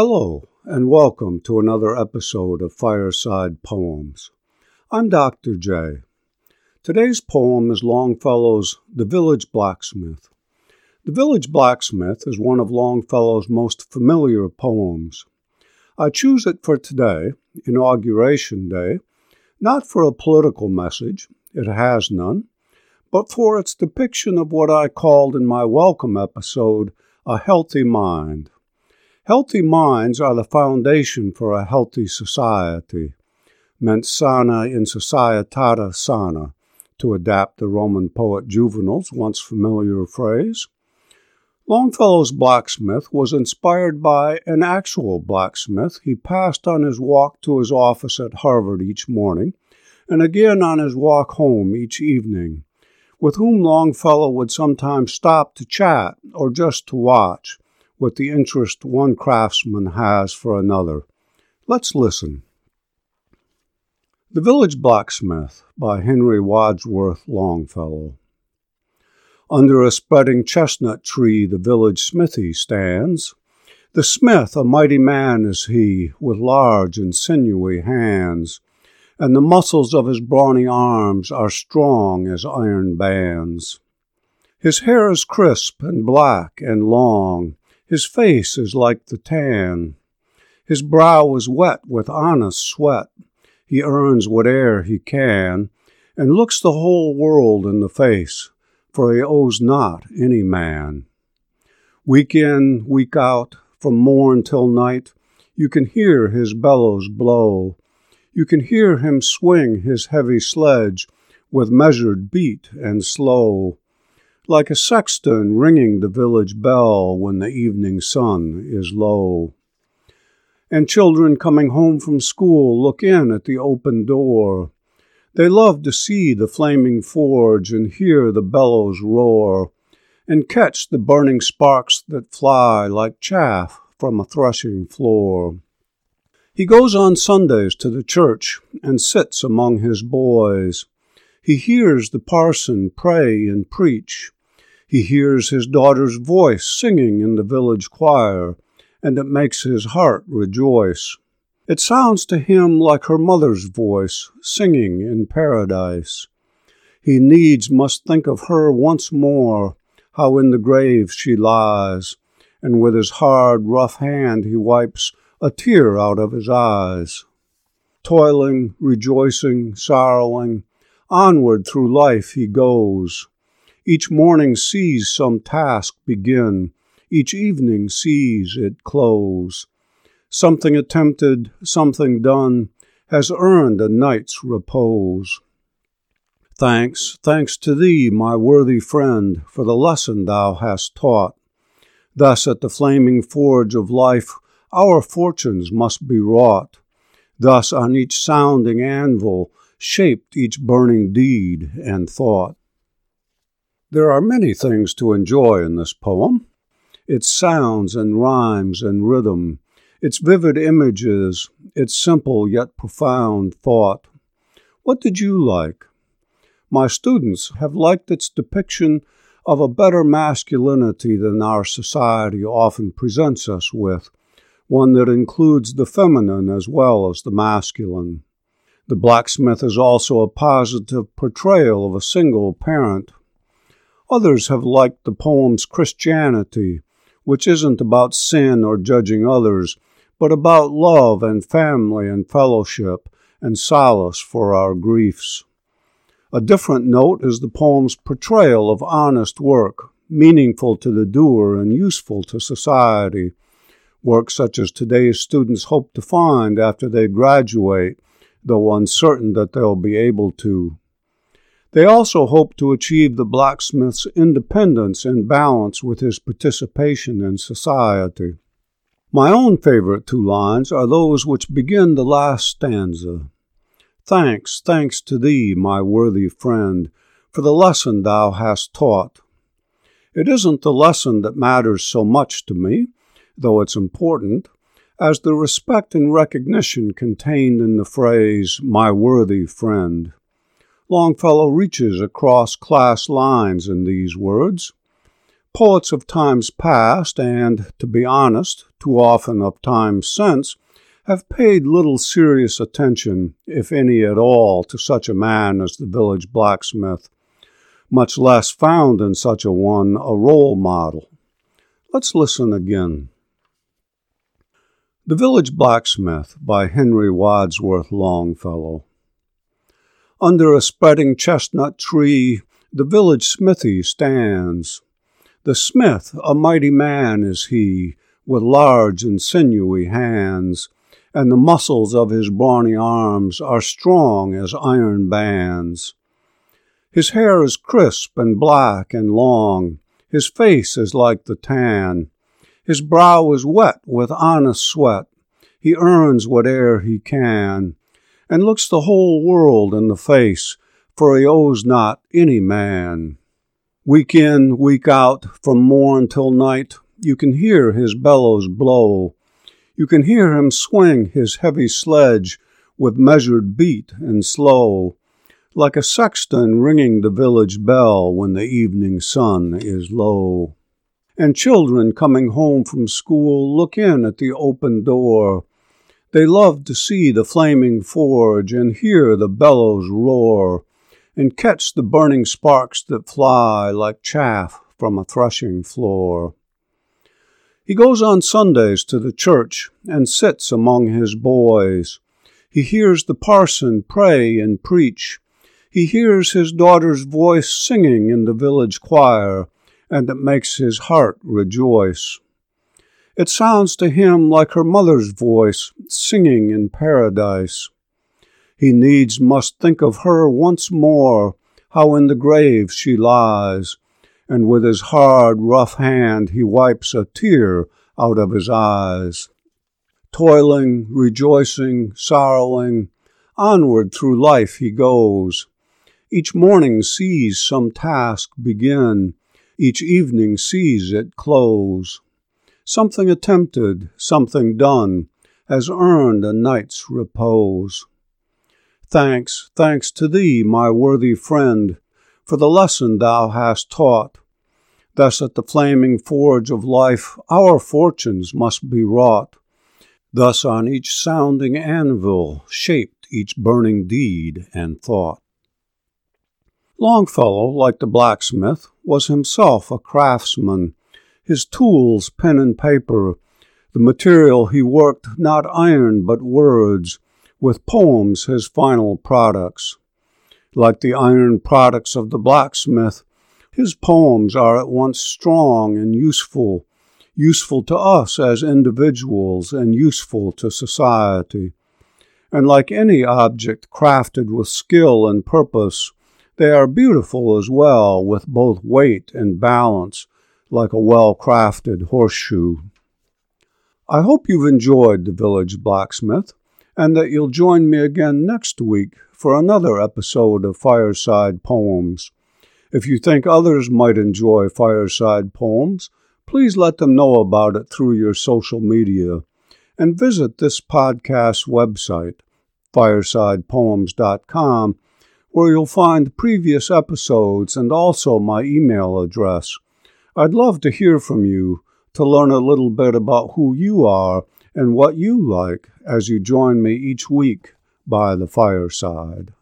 Hello, and welcome to another episode of Fireside Poems. I'm Dr. J. Today's poem is Longfellow's The Village Blacksmith. The Village Blacksmith is one of Longfellow's most familiar poems. I choose it for today, Inauguration Day, not for a political message, it has none, but for its depiction of what I called in my welcome episode a healthy mind. Healthy minds are the foundation for a healthy society. Mens sana in societate sana, to adapt the Roman poet Juvenal's once familiar phrase. Longfellow's blacksmith was inspired by an actual blacksmith he passed on his walk to his office at Harvard each morning, and again on his walk home each evening, with whom Longfellow would sometimes stop to chat or just to watch with the interest one craftsman has for another. Let's listen. The Village Blacksmith by Henry Wadsworth Longfellow. Under a spreading chestnut tree the village smithy stands. The smith, a mighty man is he, with large and sinewy hands, and the muscles of his brawny arms are strong as iron bands. His hair is crisp and black and long, his face is like the tan. His brow is wet with honest sweat. He earns whate'er he can, and looks the whole world in the face, for he owes not any man. Week in, week out, from morn till night, you can hear his bellows blow. You can hear him swing his heavy sledge with measured beat and slow like a sexton ringing the village bell when the evening sun is low. And children coming home from school look in at the open door. They love to see the flaming forge and hear the bellows roar, and catch the burning sparks that fly like chaff from a threshing floor. He goes on Sundays to the church and sits among his boys. He hears the parson pray and preach, he hears his daughter's voice singing in the village choir, and it makes his heart rejoice. It sounds to him like her mother's voice singing in paradise. He needs must think of her once more, how in the grave she lies, and with his hard, rough hand he wipes a tear out of his eyes. Toiling, rejoicing, sorrowing, onward through life he goes, each morning sees some task begin, each evening sees it close. Something attempted, something done, has earned a night's repose. Thanks, thanks to thee, my worthy friend, for the lesson thou hast taught. Thus at the flaming forge of life our fortunes must be wrought. Thus on each sounding anvil shaped each burning deed and thought. There are many things to enjoy in this poem its sounds and rhymes and rhythm, its vivid images, its simple yet profound thought. What did you like? My students have liked its depiction of a better masculinity than our society often presents us with, one that includes the feminine as well as the masculine. The blacksmith is also a positive portrayal of a single parent Others have liked the poem's Christianity, which isn't about sin or judging others, but about love and family and fellowship and solace for our griefs. A different note is the poem's portrayal of honest work, meaningful to the doer and useful to society, work such as today's students hope to find after they graduate, though uncertain that they'll be able to. They also hoped to achieve the blacksmith's independence and balance with his participation in society. My own favorite two lines are those which begin the last stanza. Thanks, thanks to thee, my worthy friend, for the lesson thou hast taught. It isn't the lesson that matters so much to me, though it's important, as the respect and recognition contained in the phrase, my worthy friend. Longfellow reaches across class lines in these words. Poets of times past, and, to be honest, too often of times since, have paid little serious attention, if any at all, to such a man as the village blacksmith, much less found in such a one a role model. Let's listen again. The Village Blacksmith by Henry Wadsworth Longfellow. Under a spreading chestnut tree, the village smithy stands. The smith, a mighty man is he, with large and sinewy hands, and the muscles of his brawny arms are strong as iron bands. His hair is crisp and black and long, his face is like the tan, his brow is wet with honest sweat. He earns whate'er he can, and looks the whole world in the face, for he owes not any man. Week in, week out, from morn till night, you can hear his bellows blow. You can hear him swing his heavy sledge with measured beat and slow, like a sexton ringing the village bell when the evening sun is low and children coming home from school look in at the open door. They love to see the flaming forge and hear the bellows roar, and catch the burning sparks that fly like chaff from a threshing floor. He goes on Sundays to the church and sits among his boys. He hears the parson pray and preach. He hears his daughter's voice singing in the village choir and it makes his heart rejoice. It sounds to him like her mother's voice singing in paradise. He needs must think of her once more, how in the grave she lies, and with his hard, rough hand he wipes a tear out of his eyes. Toiling, rejoicing, sorrowing, onward through life he goes. Each morning sees some task begin, each evening sees it close. Something attempted, something done, has earned a night's repose. Thanks, thanks to thee, my worthy friend, for the lesson thou hast taught. Thus at the flaming forge of life our fortunes must be wrought. Thus on each sounding anvil shaped each burning deed and thought. Longfellow, like the blacksmith, was himself a craftsman. His tools, pen and paper, the material he worked not iron but words, with poems his final products. Like the iron products of the blacksmith, his poems are at once strong and useful, useful to us as individuals and useful to society. And like any object crafted with skill and purpose, they are beautiful as well, with both weight and balance, like a well crafted horseshoe. I hope you've enjoyed The Village Blacksmith, and that you'll join me again next week for another episode of Fireside Poems. If you think others might enjoy fireside poems, please let them know about it through your social media and visit this podcast website, firesidepoems.com where you'll find previous episodes and also my email address. I'd love to hear from you to learn a little bit about who you are and what you like as you join me each week by the fireside.